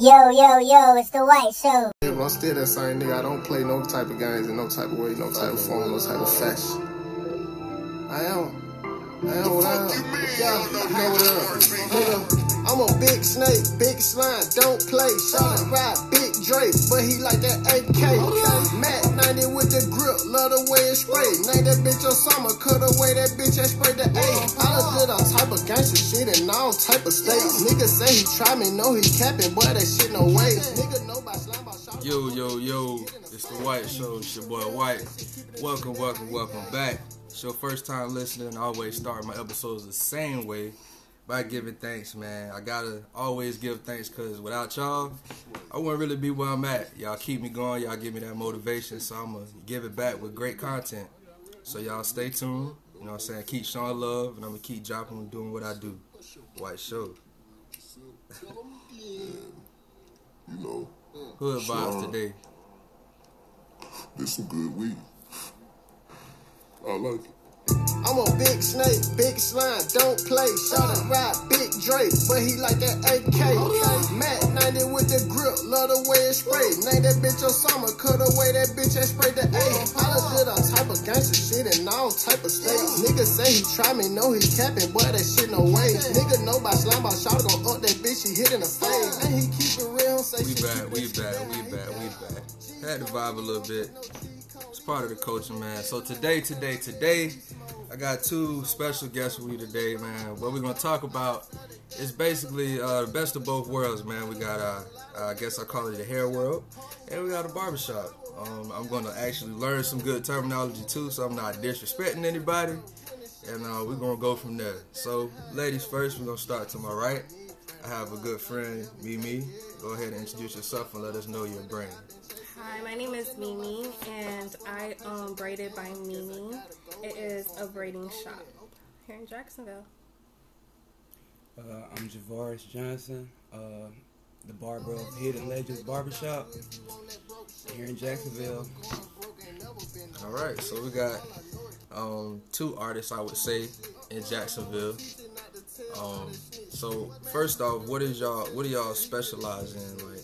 Yo, yo, yo, it's the White Show. I'm still that same nigga. I don't play no type of games in no type of way, no type of form, no type of fashion. I am. I am what I am. Yeah, you know what I am. Nigga, I'm a big snake, big slime, don't play. Shot ride, big Drake, but he like that AK. Mac 90 with the grip, love the way it spray. Name that bitch summer, cut away that bitch and spray the A. I done did all type of gangster shit in all type of states. Nigga say he try me, know he capping, but that shit no way. Nigga know by slime. Yo, yo, yo, it's the White Show. It's your boy White. Welcome, welcome, welcome back. It's your first time listening. I always start my episodes the same way by giving thanks, man. I gotta always give thanks because without y'all, I wouldn't really be where I'm at. Y'all keep me going. Y'all give me that motivation. So I'm gonna give it back with great content. So y'all stay tuned. You know what I'm saying? Keep showing love, and I'm gonna keep dropping and doing what I do. White Show. You know, Hood vibes Sure. today. this some good weed. I like it. I'm a big snake, big slime, don't play. Shot uh. ride, big Drake, but he like that AK. Oh, Mac 90 with the grip, love the way it spray. Name that bitch on summer, cut away that bitch and sprayed the A. I done did all type of gangster shit in all type of states. Nigga say he try me, know he capping, but that shit no way. Nigga know by slime, by shot, gon' up that bitch, he hit in the face. And he keep it real, say We shit back, we back, we back, we back. Had to vibe a little bit. It's part of the coaching, man. So today, today, today, I got two special guests with me today, man. What we're gonna talk about is basically uh, the best of both worlds, man. We got, uh, I guess I call it the hair world, and we got a barbershop. Um, I'm gonna actually learn some good terminology too, so I'm not disrespecting anybody, and uh, we're gonna go from there. So, ladies first, we're gonna start to my right. I have a good friend, Mimi. Go ahead and introduce yourself and let us know your brand. Hi, my name is Mimi, and I own Braided by Mimi. It is a braiding shop here in Jacksonville. Uh, I'm Javaris Johnson, uh, the barber of Hidden Legends Barbershop here in Jacksonville. All right, so we got um, two artists, I would say, in Jacksonville. Um, so first off, what is y'all? What do y'all specialize in? Like,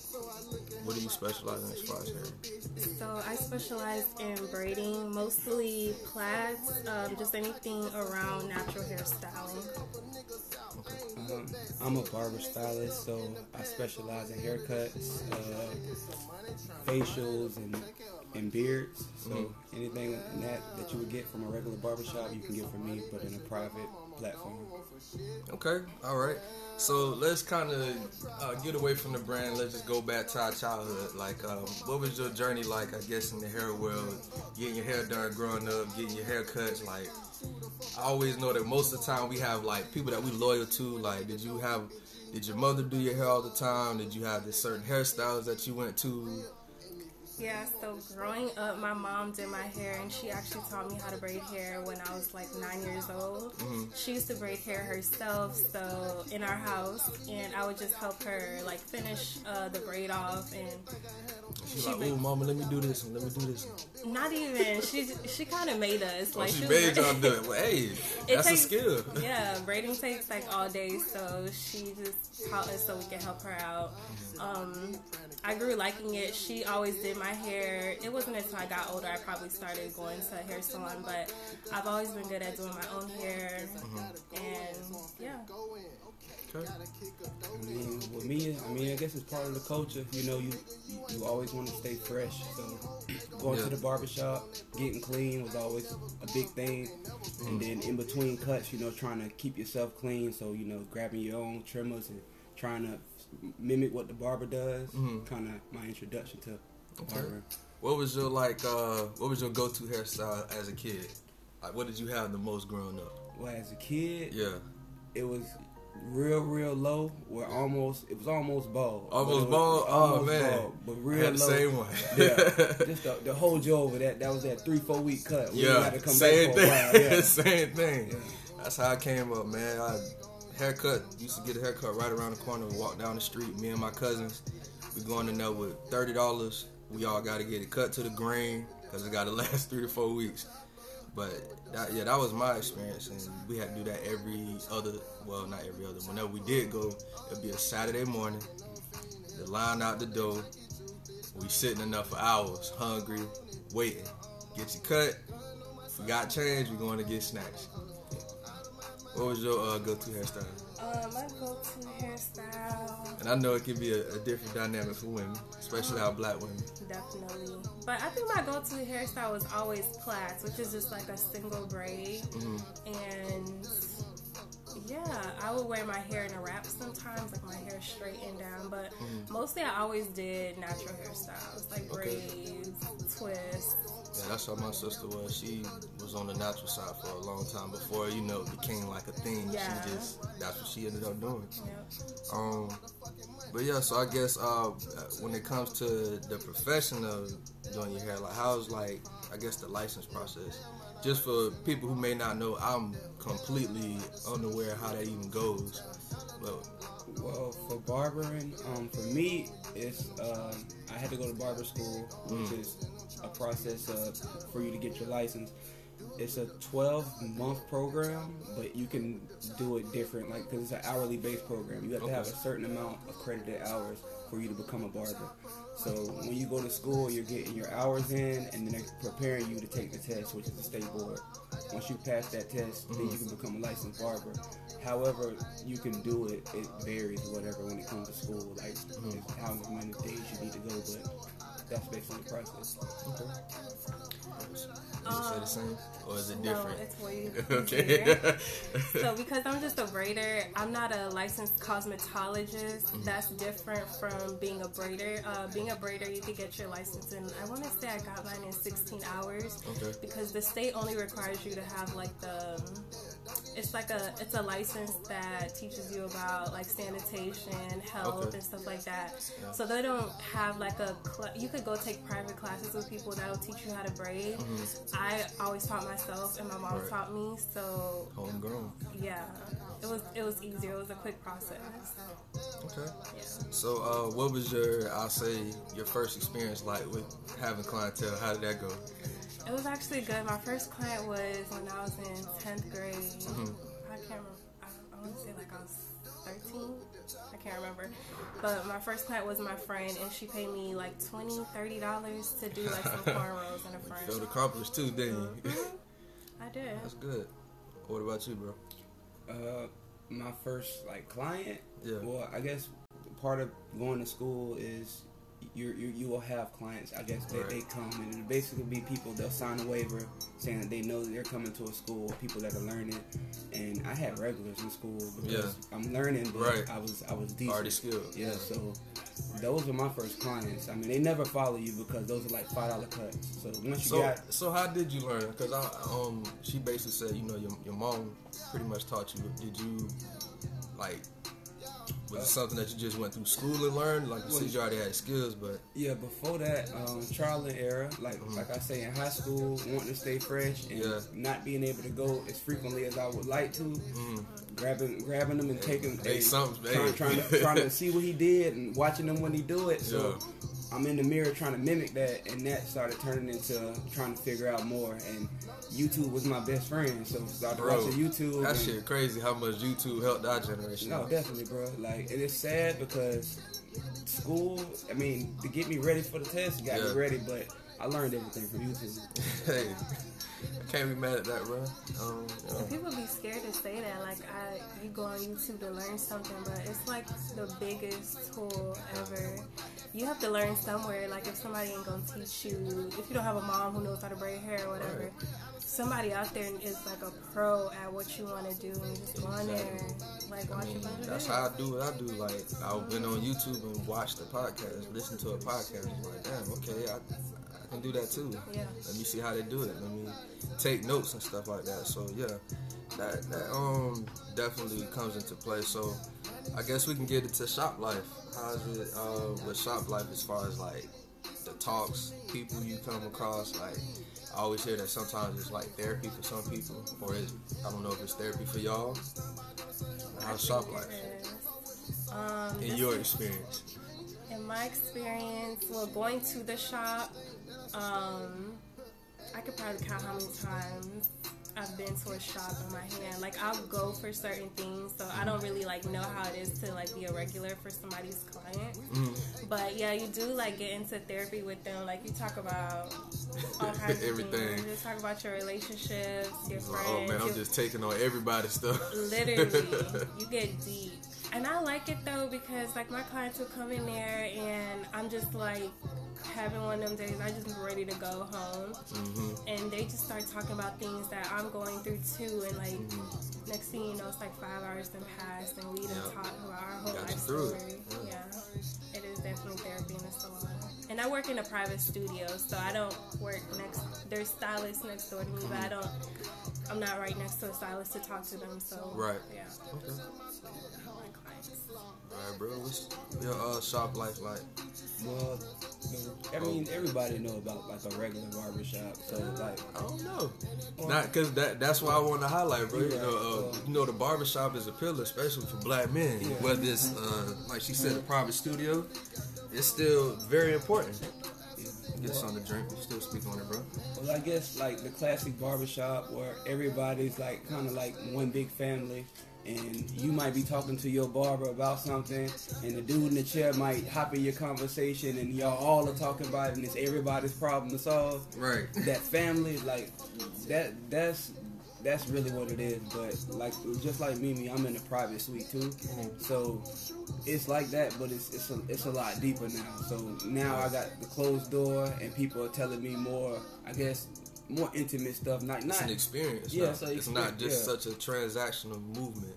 what do you specialize in as far as hair? So I specialize in braiding, mostly plaits, um, just anything around natural hairstyling. Um, I'm a barber stylist, so I specialize in haircuts, uh, facials, and, and beards. So anything that that you would get from a regular barbershop, you can get from me, but in a private platform. Okay, all right. So let's kind of uh, get away from the brand. Let's just go back to our childhood. Like, um, what was your journey like? I guess in the hair world, getting your hair done growing up, getting your haircuts. Like, I always know that most of the time we have like people that we loyal to. Like, did you have? Did your mother do your hair all the time? Did you have this certain hairstyles that you went to? Yeah, so growing up, my mom did my hair, and she actually taught me how to braid hair when I was like nine years old. She used to braid hair herself, so in our house, and I would just help her like finish uh, the braid off, and She's She like, made- "Oh, mama, let me do this and let me do this." not even she she kind of made us Oh, like she was made y'all do it. Well, hey, that's takes- a skill. Yeah, braiding takes like all day, so she just taught us so we can help her out. Um, I grew liking it. She always did my hair. It wasn't until I got older I probably started going to a hair salon, but I've always been good at doing my own hair. Mm-hmm. And yeah, Okay. I mean, with me, I mean, I guess it's part of the culture. You know, you you, you always want to stay fresh. So going Yeah. to the barbershop, getting clean was always a big thing. And mm. then in between cuts, you know, trying to keep yourself clean. So you know, grabbing your own trimmers and trying to mimic what the barber does. Kind of my introduction to barber. What was your like? uh What was your go-to hairstyle as a kid? Like, what did you have the most growing up? Well, as a kid, Yeah, it was real, real low. Where almost it was almost bald. Almost it was bald. Oh almost man, bald, but I real had the low. same one. yeah, just to, to hold you over that. That was that three four week cut. We yeah, had to come same back for a thing. while. Yeah. same thing. That's how I came up, man. I haircut. Used to get a haircut right around the corner. And walk down the street. Me and my cousins, we going in there with thirty dollars. We all got to get it cut to the grain because it got to last three to four weeks. But that, yeah, that was my experience, and we had to do that every other. Well, not every other. Whenever we did go, it'd be a Saturday morning. The the line out the door. We sitting in there for hours, hungry, waiting. Get your cut. If we got change, we going to get snacks. What was your uh, go-to hairstyle? Um, my go-to hairstyle, And I know it can be a, a different dynamic for women, especially our black women. definitely. But I think my go-to hairstyle was always plaits, which is just like a single braid. And yeah, I would wear my hair in a wrap sometimes, like my hair straightened down. But mostly, I always did natural hairstyles, like Okay. braids, twists. Yeah, that's how my sister was. She was on the natural side for a long time before you know it became like a thing. Yeah. She just that's what she ended up doing. Yep. Um, but yeah, so I guess uh, when it comes to the profession of doing your hair, like how's like I guess the license process? Just for people who may not know, I'm completely unaware how that even goes. But Well, for barbering, um, for me, it's um, I had to go to barber school, which is a process uh, for you to get your license. It's a 12 month program, but you can do it different, like because it's an hourly based program. You have to have a certain amount of credited hours for you to become a barber. So when you go to school, you're getting your hours in, and then they're preparing you to take the test, which is the state board. Once you pass that test, then you mm-hmm. can become a licensed barber. However, you can do it. It varies, whatever, when it comes to school, like mm-hmm. it's how many days you need to go. But that's basically the process. is it the um, same or is it No, different? it's way okay. so because I'm just a braider, I'm not a licensed cosmetologist. Mm-hmm. That's different from being a braider. Uh, being a braider, you could get your license in. I want to say I got mine in 16 hours Okay. because the state only requires you to have like the. It's like a it's a license that teaches you about like sanitation, health, Okay. and stuff like that. So they don't have like a cl- you could go take private classes with people that'll teach you how to braid. I always taught myself, and my mom Mm-hmm. Right. taught me. So Homegrown. yeah, it was it was easier. It was a quick process. Okay. Yeah. So, uh, what was your, I'll say, your first experience like with having clientele? How did that go? It was actually good. My first client was when I was in tenth grade. Mm-hmm. I can't remember. I, I want to say like I was thirteen. I can't remember. But my first client was my friend, and she paid me like 20 dollars 30 to do like some cornrows in the front. Felt accomplished too, didn't you? I did. That's good. What about you, bro? Uh, my first like client. Yeah. Well, I guess part of going to school is you you you will have clients. I guess they, Right. they come and it'll basically be people. They'll sign a waiver saying that they know that they're coming to a school. People that are learning, and I had regulars in school because I'm learning. But Right. I was I was decent. Already skilled. Yeah. So those were my first clients. I mean, they never follow you because those are like five dollar cuts. So once you So, got so how did you learn? Because I, um, she basically said, you know, your, your mom pretty much taught you. Did you, like, was it something that you just went through school and learned? Like, you said you already had skills, but Yeah, before that, um, trial and error. Like like I say, in high school, wanting to stay fresh and Yeah. not being able to go as frequently as I would like to. Grabbing grabbing them and taking Hey, and something- trying, trying, to, trying to see what he did and watching him when he do it. So Yeah. I'm in the mirror trying to mimic that, and that started turning into trying to figure out more. And YouTube was my best friend, so I started bro, watching YouTube. that and- shit crazy how much YouTube helped our generation. no, definitely, bro. Like, and it's sad because school. I mean, to get me ready for the test, got Yeah. me ready. But I learned everything from YouTube. hey, can't be mad at that, bro. Um, know. People be scared to say that. Like, I you go on YouTube to learn something, but it's like the biggest tool ever. You have to learn somewhere. Like, if somebody ain't gonna teach you, if you don't have a mom who knows how to braid hair or whatever, somebody out there is like a pro at what you want to do, and just go on there, like I mean, a bunch of that's how I do what I do. Like, I've been on YouTube and watched the podcast, listened to a podcast. Like, damn, okay, I, I can do that too. Yeah. Let me see how they do it. Let me take notes and stuff like that. So yeah, that that um definitely comes into play. So I guess we can get into shop life. How's it uh, with shop life as far as like the talks, people you come across? Like I always hear that sometimes it's like therapy for some people, or is I don't know if it's therapy for y'all. How's shop life Um, in your experience? In my experience, well, going to the shop, um, I could probably count how many times I've been to a shop in my hand. Like I'll go for certain things, so I don't really like know how it is to like be a regular for somebody's client. But yeah, you do like get into therapy with them. Like you talk about all kinds of Everything. You just talk about your relationships, your friends. oh man, I'm your- just taking on everybody's stuff. literally you get deep and i like it though because like my clients will come in there and i'm just like having one of them days i just ready to go home Mm-hmm. and they just start talking about things that i'm going through too and like next thing you know it's like five hours then passed and we done Mm-hmm. Yeah. talk about our whole Got you life story Yeah. yeah. it is definitely therapy in the salon and i work in a private studio so i don't work next there's stylists next door to me but i don't i'm not right next to a stylist to talk to them so Right. yeah Okay. My. All right, bro. What's your uh, shop life like? Well, I mean, everybody know about like a regular barbershop, so like, I don't know. Not because that that's why I want to highlight, bro. You know, uh, you know, the barbershop is a pillar, especially for black men. Yeah. Whether it's uh, like she said, a private studio, it's still very important. Get us on the drink. We still speak on it, bro. well, I guess like the classic barbershop where everybody's like kind of like one big family. And you might be talking to your barber about something, and the dude in the chair might hop in your conversation, and y'all all are talking about it, and it's everybody's problem to solve. Right. that family, like that, that's that's really what it is. But like just like Mimi, I'm in a private suite too, mm-hmm. so it's like that. But it's it's a, it's a lot deeper now. So now I got the closed door, and people are telling me more. I guess more intimate stuff. Not not It's an experience. Yeah, now. it's it's, an not just yeah. such a transactional movement.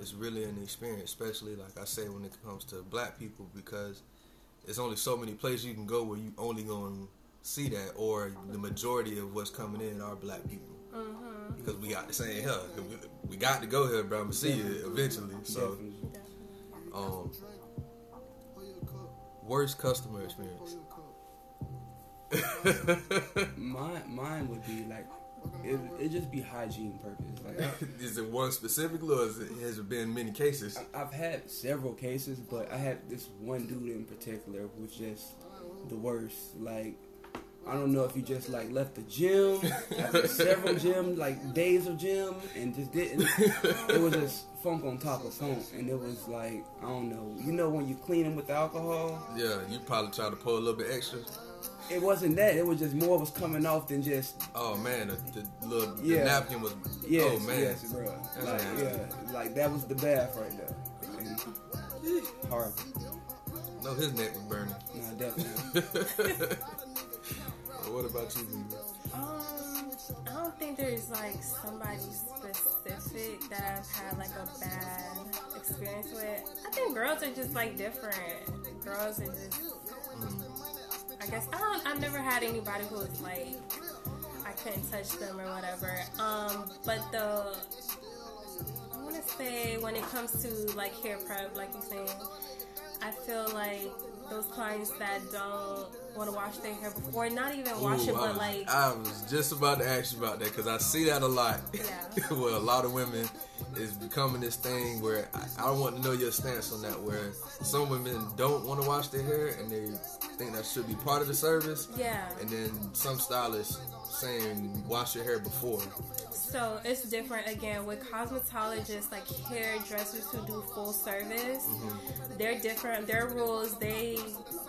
It's really an experience, especially like I say when it comes to black people, because there's only so many places you can go where you only going to see that, or the majority of what's coming in are black people. Mm-hmm. Because we got the same hell. We, we got to go here, bro. I'm gonna see you eventually. So, um, worst customer experience. Mine mine would be like it it just be hygiene purpose. Like I, is it one specifically, or is it, has it been many cases? I've had several cases, but I had this one dude in particular was just the worst. Like, I don't know if he just like left the gym, after several gym, like days of gym, and just didn't. It was just funk on top of funk, and it was like I don't know. You know when you clean them with alcohol, Yeah, you probably try to pull a little bit extra. It wasn't that. It was just more was coming off than just Oh man, the, the little the Yeah. napkin was. yes, oh man, yes, bro. That's Like nasty. yeah, like that was the bath right there. And horrible. no, his neck was burning. Nah, definitely. what about you? Um, I don't think there's like somebody specific that I've had like a bad experience with. I think girls are just like different. Girls are just. I guess I don't. I've never had anybody who was like I couldn't touch them or whatever. Um, but the I want to say when it comes to like hair prep, like you saying, I feel like those clients that don't want to wash their hair before, not even wash Ooh, it, but like I was just about to ask you about that because I see that a lot. Yeah. well, a lot of women is becoming this thing where I, I want to know your stance on that. Where some women don't want to wash their hair and they think that should be part of the service, yeah. and then some stylists saying wash your hair before. So it's different again with cosmetologists, like hairdressers who do full service. Mm-hmm. They're different. Their rules, they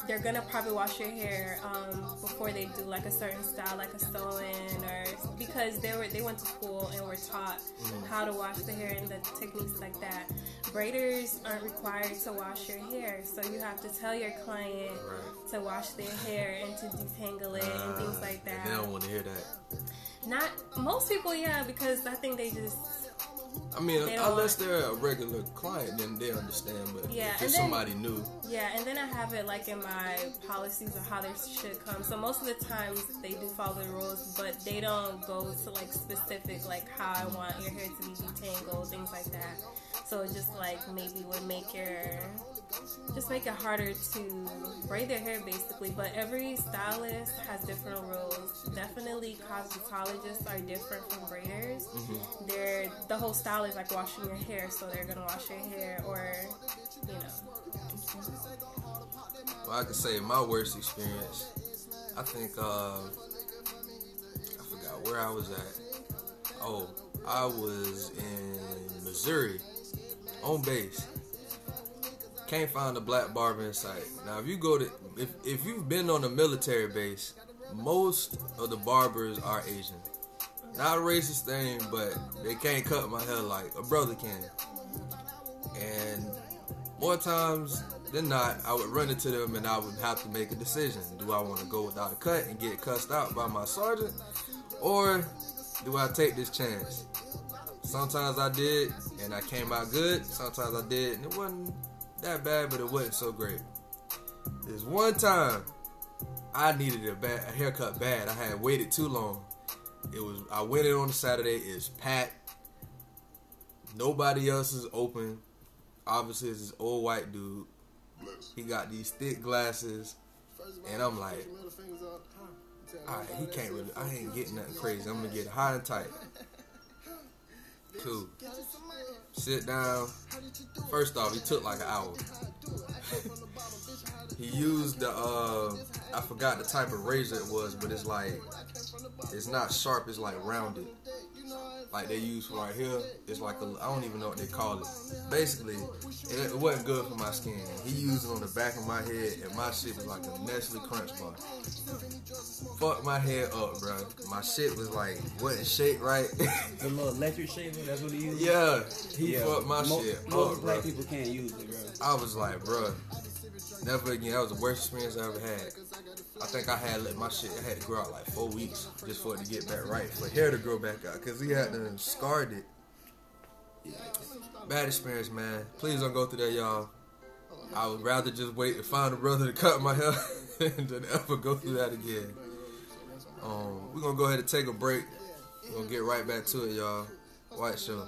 they're gonna probably wash your hair um, before they do like a certain style, like a sew-in, or because they were they went to school and were taught how to wash the hair and the techniques like that. Braiders aren't required to wash your hair, so you have to tell your client Right. to wash their hair and to detangle it and things like that. They don't want to hear that. Not most people, yeah, because I think they just I mean, They unless they're a regular client, then they understand. But Yeah, if it's then- somebody new, yeah. And then I have it like in my policies of how they should come. So most of the times they do follow the rules, but they don't go to like specific like how I want your hair to be detangled, things like that. So it just like maybe would make your just make it harder to braid their hair basically. But every stylist has different rules. Definitely cosmetologists are different from braiders. They're the whole style is like washing your hair, so they're gonna wash your hair or you know. well, I could say my worst experience. I think uh, I forgot where I was at. Oh, I was in Missouri on base. can't find a black barber in sight. Now, if you go to, if if you've been on a military base, most of the barbers are Asian. Not a racist thing, but they can't cut my hair like a brother can. And more times than not, I would run into them and I would have to make a decision. Do I want to go without a cut and get cussed out by my sergeant? Or do I take this chance? Sometimes I did and I came out good. Sometimes I did and it wasn't that bad, but it wasn't so great. There's one time I needed a, bad, a haircut bad. I had waited too long. It was I went in on a Saturday. It's packed. Nobody else is open. Obviously, it's this old white dude. He got these thick glasses, and I'm like, all right, he can't really. I ain't getting nothing crazy. I'm gonna get high and tight. Cool. Sit down. First off, he took like an hour. he used the uh, I forgot the type of razor it was, but it's like it's not sharp. It's like rounded like they use for right here. It's like a I don't even know what they call it. Basically, it, it wasn't good for my skin. He used it on the back of my head, and my shit was like a Nestle Crunch bar. Fuck my head up, bro. My shit was like wasn't shaped right. The little electric shaver, that's what he used? yeah, he Yeah. fucked my Mo- shit Most up, black bro. people can't use it, bro. I was like, bro, never again. That was the worst experience I ever had. I think I had let my shit. I had to grow out like four weeks just for it to get back right, for hair to grow back out, cause he had to scarred it. Bad experience, man. Please don't go through that, y'all. I would rather just wait and find a brother to cut my hair than ever go through that again. Um, we're gonna go ahead and take a break. We're gonna get right back to it, y'all. White show.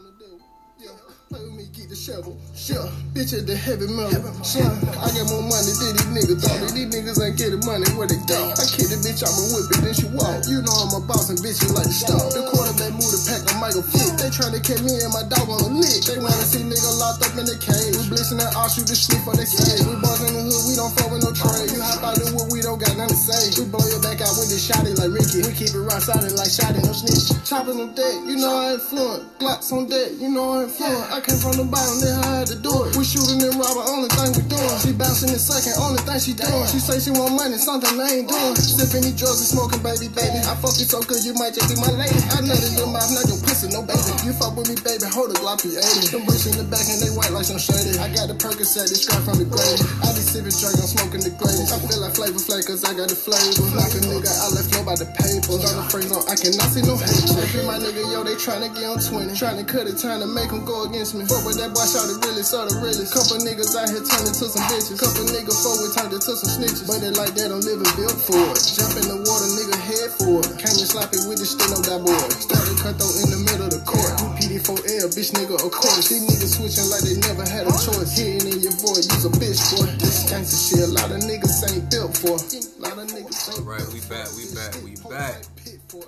Play with me, get the shovel. Sure, bitch at the heavy metal. Son, I got more money than these niggas thought. These niggas ain't getting money where they go. I kick the bitch, I'ma whip it, then she walk. You know I'm a boss and bitches like to stop. The quarterback move the pack, I might go fit. They tryna catch me and my dog on a lick. They wanna see nigga locked up in the cage. We blissing that all shoot the sleep for they say. We boys in the hood, we don't fuck with no trade. You hop out the wood, got nothing to say. We blow your back out with this shotty like Ricky. We keep it rock solid like shotty, no snitch. Chopping on deck, you know I ain't fluent. Glocks on deck, you know I ain't fluent. I came from the bottom, then I had to do it. We shooting and robbing, only thing we doing. She bouncing in second, only thing she doing. She say she want money, something I ain't doing. Sipping these drugs and smoking, baby, baby. I fuck you so good, you might just be my lady. I know that your mouth, not your no baby. You fuck with me, baby, hold a Glock P80. Them bricks in the back and they white like some shady. I got the Percocet, it's straight from the grave. I be sipping drink, I'm smoking the greatest. I feel like Flavor Flav, cause I got the flavor. Knock a nigga, I left flow by the paper. Start a phrase on, I cannot see no hate. If my nigga, yo, they tryna get on 20. Tryna cut it, tryna make them go against me. Fuck with that boy, shot the realest, saw the realest. Couple niggas out here turning to some bitches. Couple niggas forward turned into some snitches. But it like that, I'm live and built for it. Jump in the water, nigga, head for it. Came and slap it with the stick on that boy. Started cutthroat in the middle of the court. You PD4L, bitch nigga, of course. These niggas switching like they never had a choice. Hitting in your voice, use a bitch boy. This gangsta shit, a lot of niggas ain't built for. A lot of niggas ain't Right, we back, we back, we back.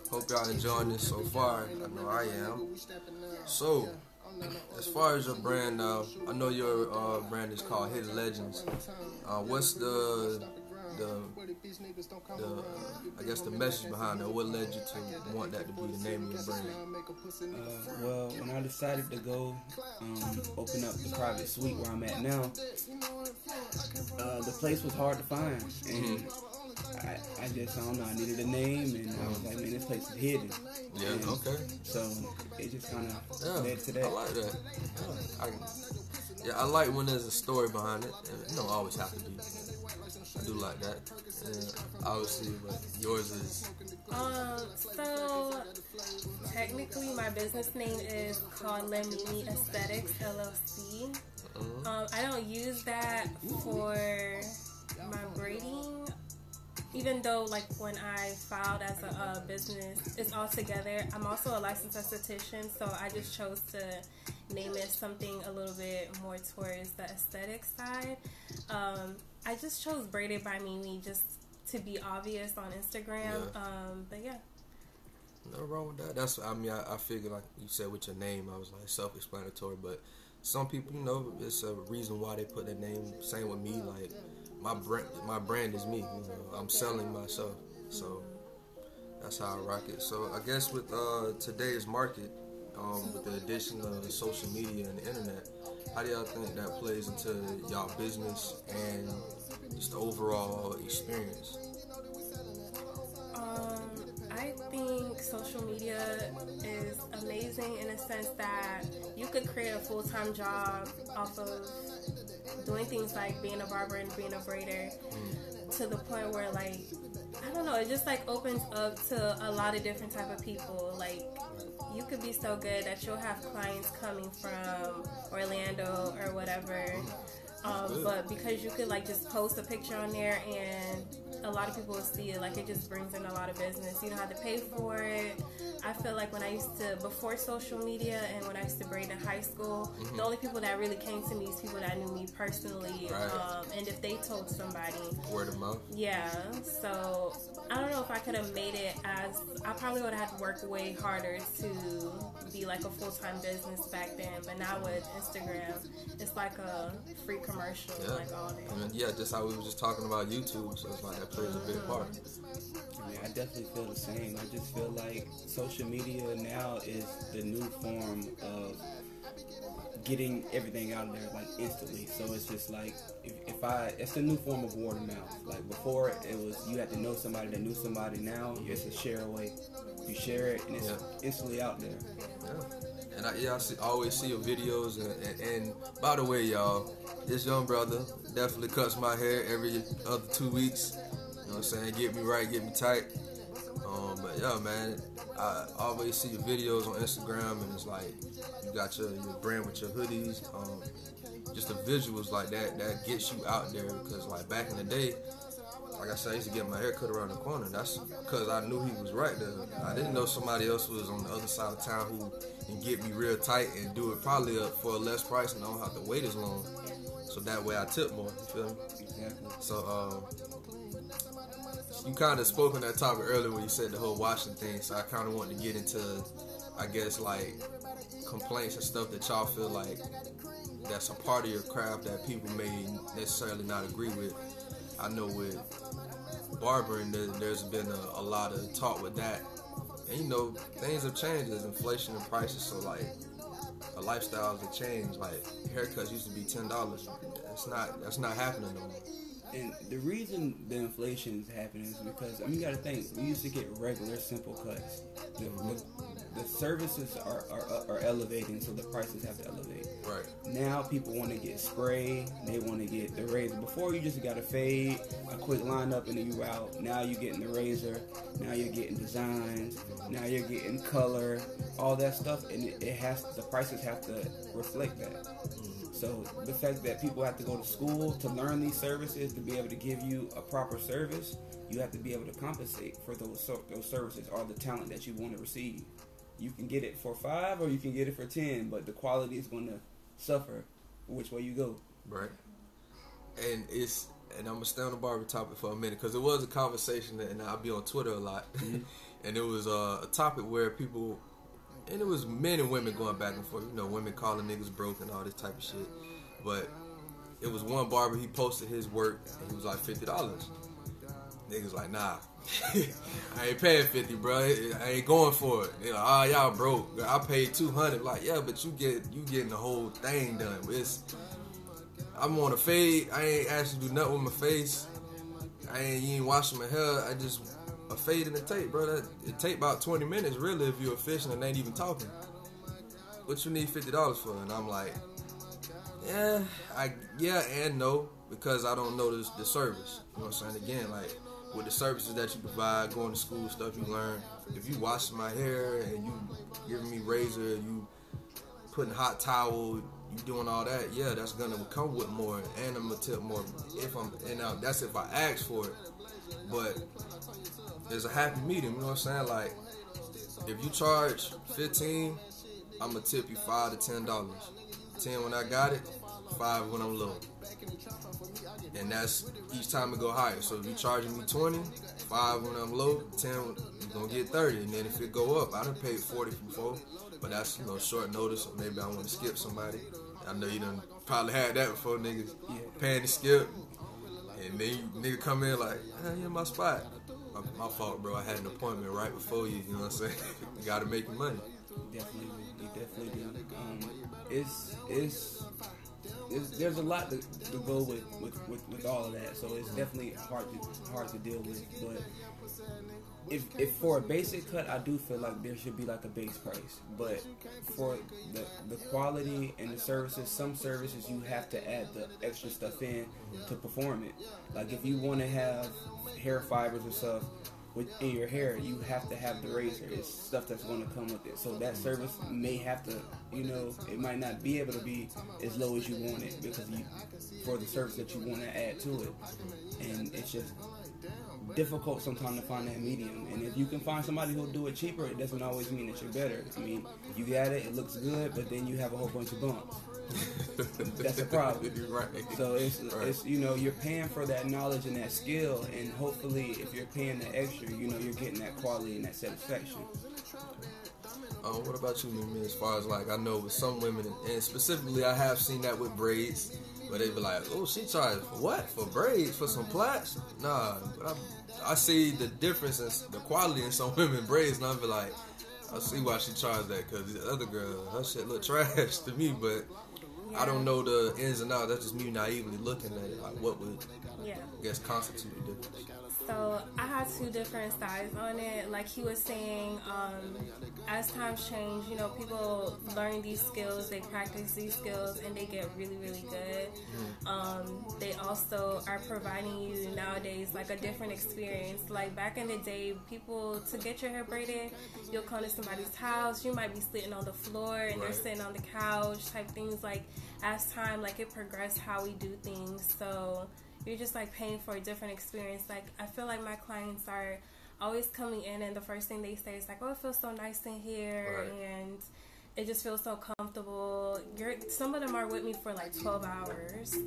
Hope y'all enjoying this so far. I know I am. So, as far as your brand now, I know your uh, brand is called Hidden Legends. Uh, what's the the the I guess the message behind it? What led you to want that to be the name of your brand? Uh, well, when I decided to go um, open up the private suite where I'm at now, uh, the place was hard to find, and I, I just I don't know. I needed a name, and I was like, man, this place is hidden. Yeah, And okay. So it just kind of Yeah, led to that. I that. like that. Yeah, I, yeah, I like when there's a story behind it. And it don't always have to be. I do like that. Yeah, obviously, but yours is Um, so technically, my business name is called Lemini Aesthetics LLC. Um, I don't use that for my braiding, even though like when I filed as a uh, business, it's all together. I'm also a licensed esthetician, so I just chose to name it something a little bit more towards the aesthetic side. Um, I just chose Braided by Mimi just to be obvious on Instagram. Yeah. Um, but yeah. no wrong with that. That's I mean I, I figured like you said with your name, I was like self-explanatory. But some people, you know, it's a reason why they put their name. Same with me, like my brand, my brand is me. You know, I'm selling myself, so that's how I rock it. So I guess with uh, today's market, um, with the addition of social media and the internet, How do y'all think that plays into y'all business and just the overall experience? Um, I think social media is amazing in a sense that you could create a full time job off of doing things like being a barber and being a braider to the point where like I don't know, it just like opens up to a lot of different type of people. Like you could be so good that you'll have clients coming from Orlando or whatever. Um, but because you could like just post a picture on there and a lot of people will see it, like it just brings in a lot of business. You don't have to pay for it. I feel like when I used to before social media and when I used to braid in high school, the only people that really came to me is people that knew me personally. Right. Um, and if they told somebody, Word of mouth. yeah, so I don't know if I could have made it as I probably would have had to work way harder to be like a full time business back then. But now with Instagram, it's like a free commercial Yeah. like all day. I mean, yeah, just how we were just talking about YouTube, so it's like that plays a big part. I mean, I definitely feel the same. I just feel like social media now is the new form of getting everything out of there like instantly. So it's just like if, if I, it's a new form of word of mouth. Like before, it was you had to know somebody that knew somebody. Now it's a share away. You share it and it's Yeah. instantly out there. Yeah. And I, yeah, I see, always see your videos. And, and, and by the way, y'all, this young brother definitely cuts my hair every other two weeks. You know what I'm saying? Get me right, get me tight. Um, but yeah, man, I always see your videos on Instagram, and it's like you got your, your brand with your hoodies. Um, just the visuals like that that gets you out there because like back in the day, like I said, I used to get my hair cut around the corner. That's because I knew he was right there. I didn't know somebody else was on the other side of town who can get me real tight and do it probably up for a less price and I don't have to wait as long. So that way I tip more. You feel me? Exactly. So um, you kind of spoke on that topic earlier when you said the whole washing thing. So I kind of wanted to get into, I guess, like complaints and stuff that y'all feel like that's a part of your craft that people may necessarily not agree with. I know with barbering, there, there's been a, a lot of talk with that, and you know things have changed. There's inflation and prices, so like lifestyles have changed. Like haircuts used to be ten dollars. That's not that's not happening no more. And the reason the inflation is happening is because I mean you got to think we used to get regular simple cuts. The, the, the services are, are are elevating, so the prices have to elevate. Right. Now people want to get spray, they want to get the razor. Before you just got a fade, a quick lineup, and then you out. Now you're getting the razor. Now you're getting designs. Now you're getting color, all that stuff, and it, it has the prices have to reflect that. Mm-hmm. So the fact that people have to go to school to learn these services to be able to give you a proper service, you have to be able to compensate for those those services or the talent that you want to receive. You can get it for five or you can get it for ten, but the quality is going to suffer which way you go. Right. And it's and I'm gonna stay on the barber topic for a minute because it was a conversation that, and I'll be on Twitter a lot, and it was uh, a topic where people, and it was men and women going back and forth. You know, women calling niggas broke and all this type of shit. But it was one barber he posted his work and he was like fifty dollars. Niggas like nah. I ain't paying fifty, bro. I ain't going for it. They like, oh y'all broke. I paid two hundred. Like, yeah, but you get you getting the whole thing done. It's I'm on a fade. I ain't actually do nothing with my face. I ain't you ain't washing my hair. I just a fade in the tape, bro. That it take about twenty minutes really if you're efficient and ain't even talking. What you need fifty dollars for? And I'm like, yeah, I yeah and no because I don't know the, the service. You know what I'm saying? Again, like with the services that you provide, going to school, stuff you learn. If you washing my hair and you giving me razor, you putting hot towel, you doing all that, yeah, that's gonna come with more, and I'm gonna tip more if I'm, and now that's if I ask for it. But there's a happy medium, you know what I'm saying? Like, if you charge 15, I'm gonna tip you five to ten dollars. Ten when I got it, five when I'm low. And that's each time it go higher. So if you charging me 20, five when I'm low, 10 you're gonna get 30. And then if it go up, I done paid 40 before, but that's you know short notice. Or maybe I want to skip somebody. I know you done probably had that before, niggas Yeah. paying to skip, and then you nigga come in like, hey, you in my spot. My, my fault, bro. I had an appointment right before you. You know what I'm saying? you gotta make your money. Definitely, definitely. Um, it's it's there's, there's a lot to, to go with, with, with, with all of that. So it's definitely hard to hard to deal with. But if, if for a basic cut, I do feel like there should be like a base price. But for the the quality and the services, some services you have to add the extra stuff in to perform it. Like if you want to have hair fibers or stuff within your hair, you have to have the razor. It's stuff that's going to come with it. So that service may have to, you know, it might not be able to be as low as you want it because you for the service that you want to add to it, and it's just difficult sometimes to find that medium. And if you can find somebody who'll do it cheaper, it doesn't always mean that you're better. I mean, you got it, it looks good, but then you have a whole bunch of bumps. That's a problem. Right. So it's, Right. it's you know you're paying for that knowledge and that skill, and hopefully if you're paying the extra, you know you're getting that quality and that satisfaction. Um, what about you, Mimi? As far as like, I know with some women, and specifically, I have seen that with braids, where they be like, "Oh, she charged for what? For braids? For some plaits?" Nah, but I, I see the difference in the quality in some women braids, and I be like, I see why she charged that because the other girl, her shit look trash to me, but I don't know the ins and outs. That's just me naively looking at it. Like, what would Yeah. I guess constitute the difference? So I had two different sides on it. Like he was saying, um, as times change, you know, people learn these skills, they practice these skills, and they get really, really good. Um, they also are providing you nowadays like a different experience. Like back in the day, people to get your hair braided, you'll come to somebody's house. You might be sitting on the floor, and they're sitting on the couch, type things. Like as time, like it progressed how we do things. So you're just like paying for a different experience. Like I feel like my clients are always coming in and the first thing they say is like, "Oh, it feels so nice in here," Right. and it just feels so comfortable. You're some of them are with me for like 12 hours,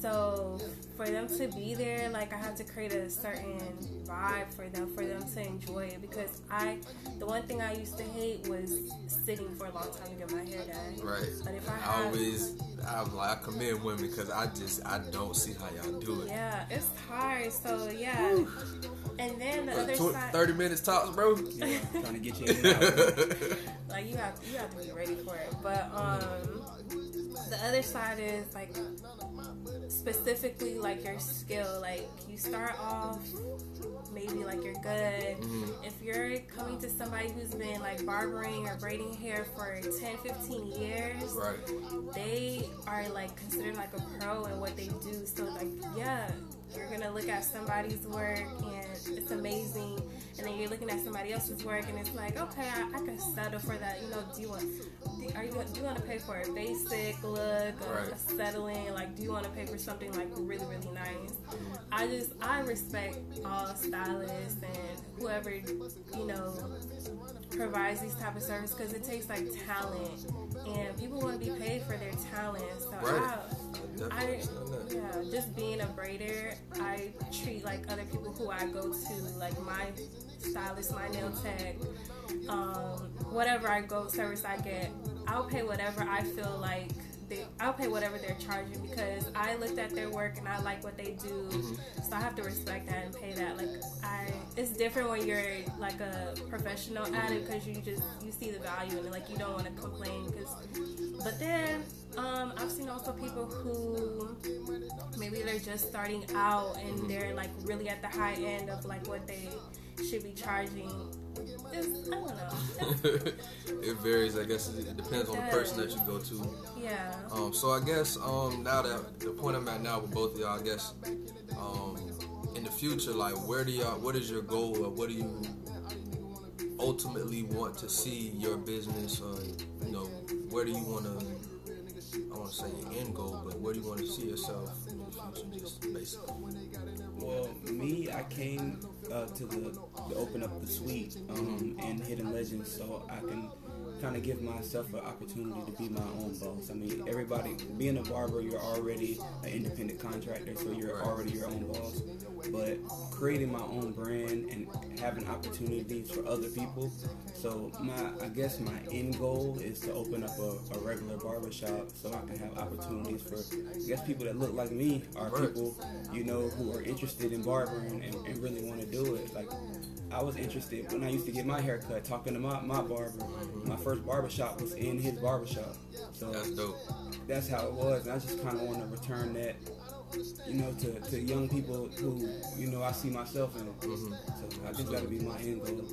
so for them to be there, like I have to create a certain vibe for them, for them to enjoy it. Because I, the one thing I used to hate was sitting for a long time to get my hair done. Right. But if I I have always, I'm like, I commend women because I just, I don't see how y'all do it. Yeah, it's hard. So yeah, and then the What, other tw- side, 30 minutes tops, bro. Yeah, trying to get you in and out. like you have you have to be ready for it. But um, the other side is like specifically like your skill. Like you start off maybe like you're good. Mm-hmm. If you're coming to somebody who's been like barbering or braiding hair for 10, 15 years, Right. they are like considered like a pro in what they do. So like yeah, you're gonna look at somebody's work and it's amazing, and then you're looking at somebody else's work and it's like okay, I, I can settle for that. You know, do you want? Are you do you want to pay for a basic look, a, Right. a settling? Like, do you want to pay for something like really really nice? I just I respect all stylists and whoever you know provides these type of service because it takes like talent and people want to be paid for their talent. So Right. I, I, yeah, just being a braider, I treat like other people who I go to, like my stylist, my nail tech, um, whatever I go service I get, I'll pay whatever I feel like. They, I'll pay whatever they're charging because I looked at their work and I like what they do, so I have to respect that and pay that. Like I, it's different when you're like a professional at it because you just you see the value and. Like you don't want to complain because but then um, I've seen also people who maybe they're just starting out and they're like really at the high end of like what they should be charging. It's, I don't know. it varies, I guess. It depends on the person that you go to. Yeah. Um, so I guess um, now that the point I'm at now with both of y'all, I guess um, in the future, like where do y'all, what is your goal, or what do you ultimately want to see your business, or you know, where do you want to? I want to say your end goal, but where do you want to see yourself in the future? Just basically. Well, me, I came uh, to the to open up the suite um, and Hidden Legends, so I can kind of give myself an opportunity to be my own boss. I mean, everybody being a barber, you're already an independent contractor, so you're already your own boss. but creating my own brand and having opportunities for other people. So my, I guess my end goal is to open up a, a regular barbershop so I can have opportunities for, I guess people that look like me are people, you know, who are interested in barbering and, and really want to do it. Like I was interested when I used to get my hair cut, talking to my, my barber. My first barbershop was in his barbershop. So That's dope. that's how it was. And I just kind of want to return that, you know, to, to young people who, you know, I see myself in. Mm-hmm. So I think that'll be my end goal.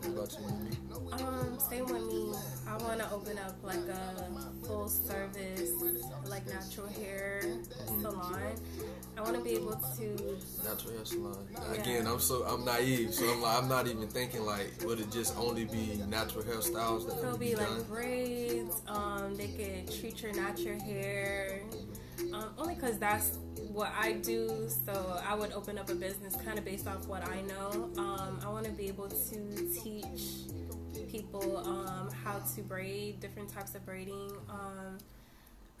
What about you, Um, same with me. I want to open up like a full service, like natural hair salon. I want to be able to. Natural hair salon. Again, I'm so I'm naive, so I'm like I'm not even thinking like would it just only be natural hairstyles that There'll be be like braids. Um, they could treat your natural hair. Um, only because that's what I do. So I would open up a business kind of based off what I know. Um, I want to be able to teach people um, how to braid, different types of braiding. Um,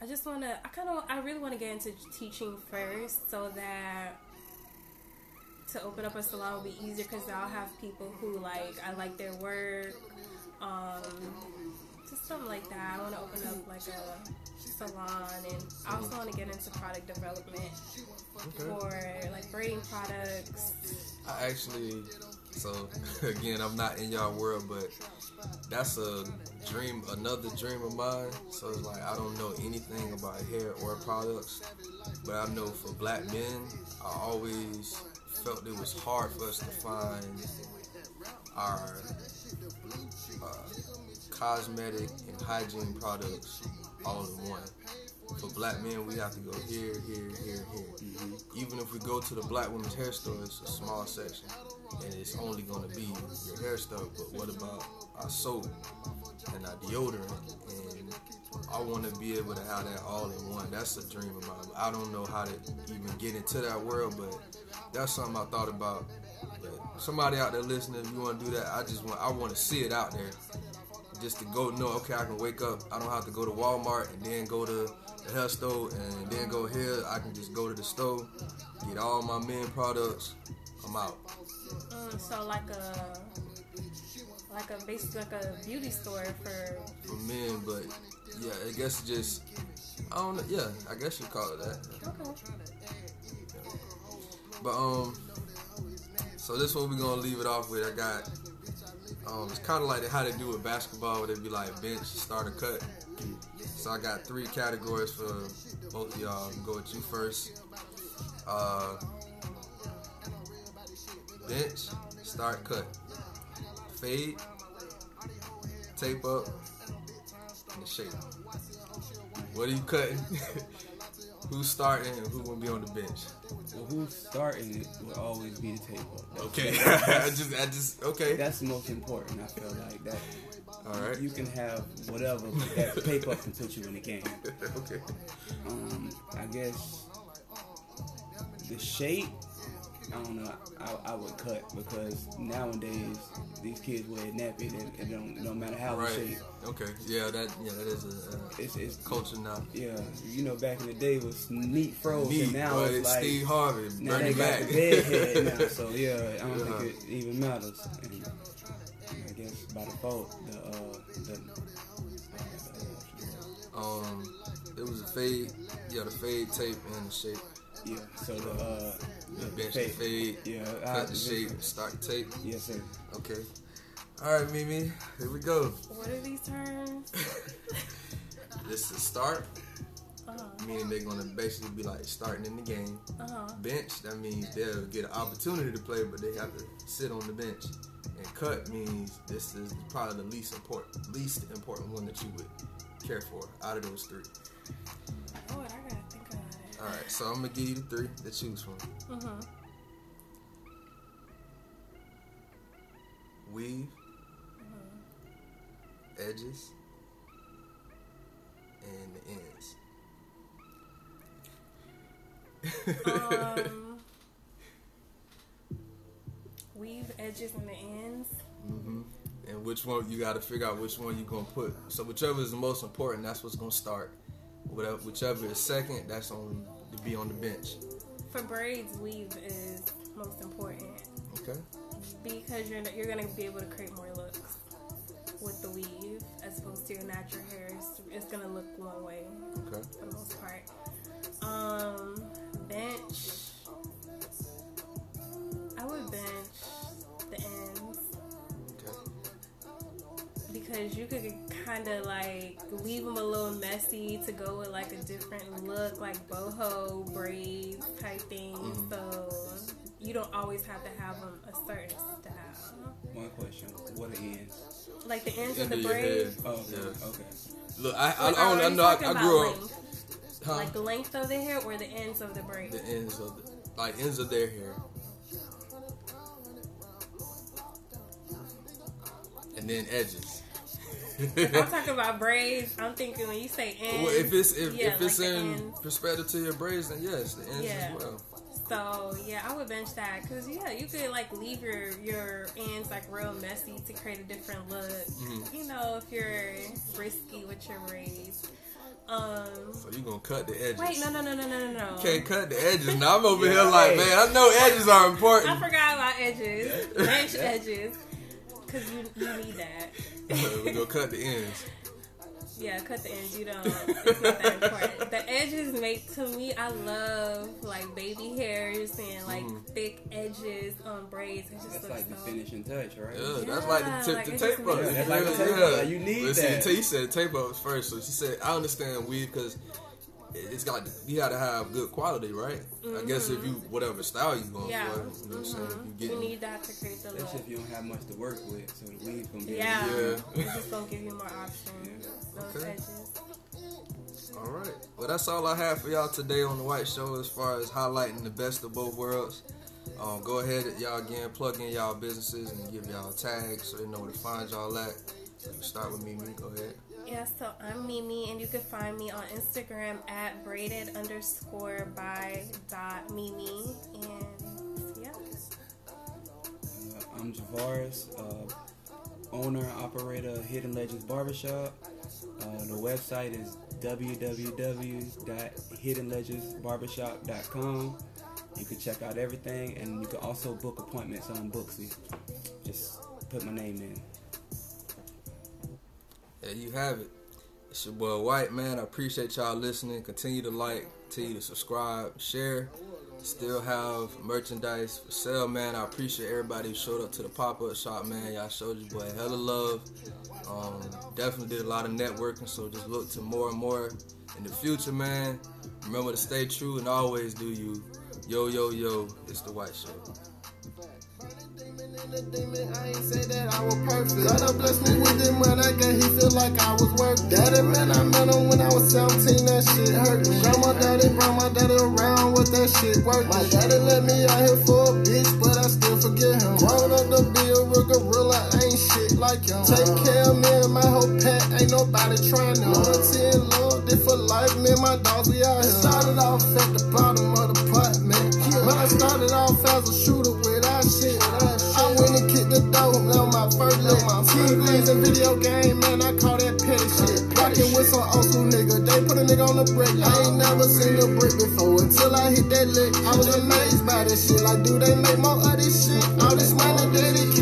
I just want to. I kind of. I really want to get into teaching first, so that to open up a salon will be easier because I'll have people who like I like their work. Um, something like that. I want to open up like a salon, and I also want to get into product development for like braiding products. I actually, so again, I'm not in y'all world, but that's a dream, another dream of mine. So it's like I don't know anything about hair or products, but I know for black men, I always felt it was hard for us to find our uh, cosmetic and hygiene products all in one. For black men, we have to go here, here, here, here. Mm-hmm. Even if we go to the black women's hair store, it's a small section, and it's only going to be your hair stuff. But what about our soap and our deodorant? And I want to be able to have that all in one. That's a dream of mine. I don't know how to even get into that world, but that's something I thought about. But somebody out there listening, if you want to do that, I just want I want to see it out there just to go know okay I can wake up. I don't have to go to Walmart and then go to the hair store and then go here. I can just go to the store get all my men products. I'm out. Mm, so like a like a basically like a beauty store for for men but yeah I guess just I don't know yeah I guess you call it that. Okay. but um so this what we're gonna leave it off with. I got um it's kind of like how they do with basketball where they be like bench starter cut. So I got three categories for both of y'all. Go with you first. Uh bench start cut. Fade tape up and shape. What are you cutting who's starting and who gonna be on the bench Well, who's starting will always be the table. That's- okay I just I just okay That's the most important. I feel like that. all right You can have whatever, but that paper can put you in the game. okay Um, I guess the shape. I don't know. I, I would cut because nowadays these kids wear nappy. It, it don't it don't matter how right shape. okay yeah that yeah that is a uh, It's it's culture now yeah. You know, back in the day it was neat fros, Neat, and now but it's like Steve Harvey, now Bernie Mac. the now. So yeah, I don't Yeah. think it even matters. And I guess by default, the uh, the um, it was a fade, yeah, the fade tape and the shape, yeah. So the uh, the bench, fade. fade, Yeah, I- cut the shape, start the tape. Yes, sir. Okay. All right, Mimi, here we go. What are these terms? This is start, Uh-huh. meaning they're gonna basically be like starting in the game. Uh-huh. Bench, that means they'll get an opportunity to play, but they have to sit on the bench. And cut means this is probably the least important, least important one that you would care for out of those three. All right, so I'm gonna give you the three to choose from. Mm-hmm. Weave, edges, and the ends. Um, weave edges and the ends. hmm And which one you got to figure out which one you're gonna put. So whichever is the most important, that's what's gonna start. Whatever, whichever is second, that's on to be on the bench. for braids, weave is most important Okay. because you're you're gonna be able to create more looks with the weave as opposed to your natural hair. It's, it's gonna look one way Okay. for the most part. Um, because you could kind of like leave them a little messy to go with like a different look, like boho braids type thing. Mm-hmm. So you don't always have to have them a certain style. One question: What are ends? Like the ends of End the of your braids. Oh, okay. Yeah. okay. Look, I I, Like, I, are don't, I know I, talking I grew up. Huh? Like the length of the hair or the ends of the braid? the ends of the, like ends of their hair. And then edges. I'm talking about braids. I'm thinking when you say ends. Well, if it's if, yeah, if it's like in perspective to your braids, then yes, the ends Yeah. as well. So yeah, I would bench that because yeah, you could like leave your your ends like real messy to create a different look. Mm-hmm. You know, if you're risky with your braids. Um, So you gonna cut the edges? wait, no, no, no, no, no, no, no. Can't cut the edges. Now I'm over here like, man, I know edges are important. I forgot about edges, bench edges, because you you need that. we gonna cut the ends. Yeah, cut the ends. You don't. It's not that important. The edges make to me. I love like baby hairs and like Mm-hmm. thick edges on braids. It just That's looks like the finishing touch, right? Yeah, that's like the tip like the it tape up. Yeah, that's like the tape up. You need Listen, that. T said tape ups first, so she said I understand weave because it's got you got to have good quality, right? I guess if you whatever style you going Mm-hmm. Yeah. for, you know what I'm saying. If you You need that to create the Especially if you don't have much to work with, so the weave gonna be. Yeah, Yeah. it's just gonna give you more options. Those Okay. edges. All right. Well, that's all I have for y'all today on the White Show as far as highlighting the best of both worlds. Um, go ahead, y'all again, plug in y'all businesses and give y'all tags so they know where to find y'all at. So you start with Mimi. Go ahead. Yeah, so I'm Mimi, and you can find me on Instagram at braided underscore by dot Mimi. And yeah. I'm Javaris, uh, owner operator of Hidden Legends Barbershop. Uh, the website is www.hiddenlegendsbarbershop.com. You can check out everything, and you can also book appointments on Booksy. Just put my name in. There you have it. It's your boy White Man. I appreciate y'all listening. Continue to like, continue to subscribe, share. Still have merchandise for sale, man. I appreciate everybody who showed up to the pop up shop, man. Y'all showed your boy hella love. Um, definitely did a lot of networking, so just look to more and more in the future, man. Remember to stay true and always do you. Yo, yo, yo, it's the White Show. I ain't say that I was perfect. God have blessed me with the money I got, he feel like I was worth it. Daddy, man, I met him when I was 17, that shit hurt me. Grandma, daddy, brought my daddy around with that shit work. My daddy let me out here for a bitch, but I still forget him. Grown up to be a real gorilla, ain't shit like him. Take care of me and my whole pet, ain't nobody trying to. Loyalty and love, they for life, me and my dogs, we out here. Started off at the bottom of the pot, man. Man, I started off as a shooter my first lick. TVs and video game, man, I call that petty shit. Rockin' with some old school nigga, they put a nigga on the brick. I ain't never seen a brick before until I hit that lick. I was amazed by this shit, like, do they make more of this shit? All this money dedicated